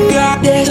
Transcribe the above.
You got this.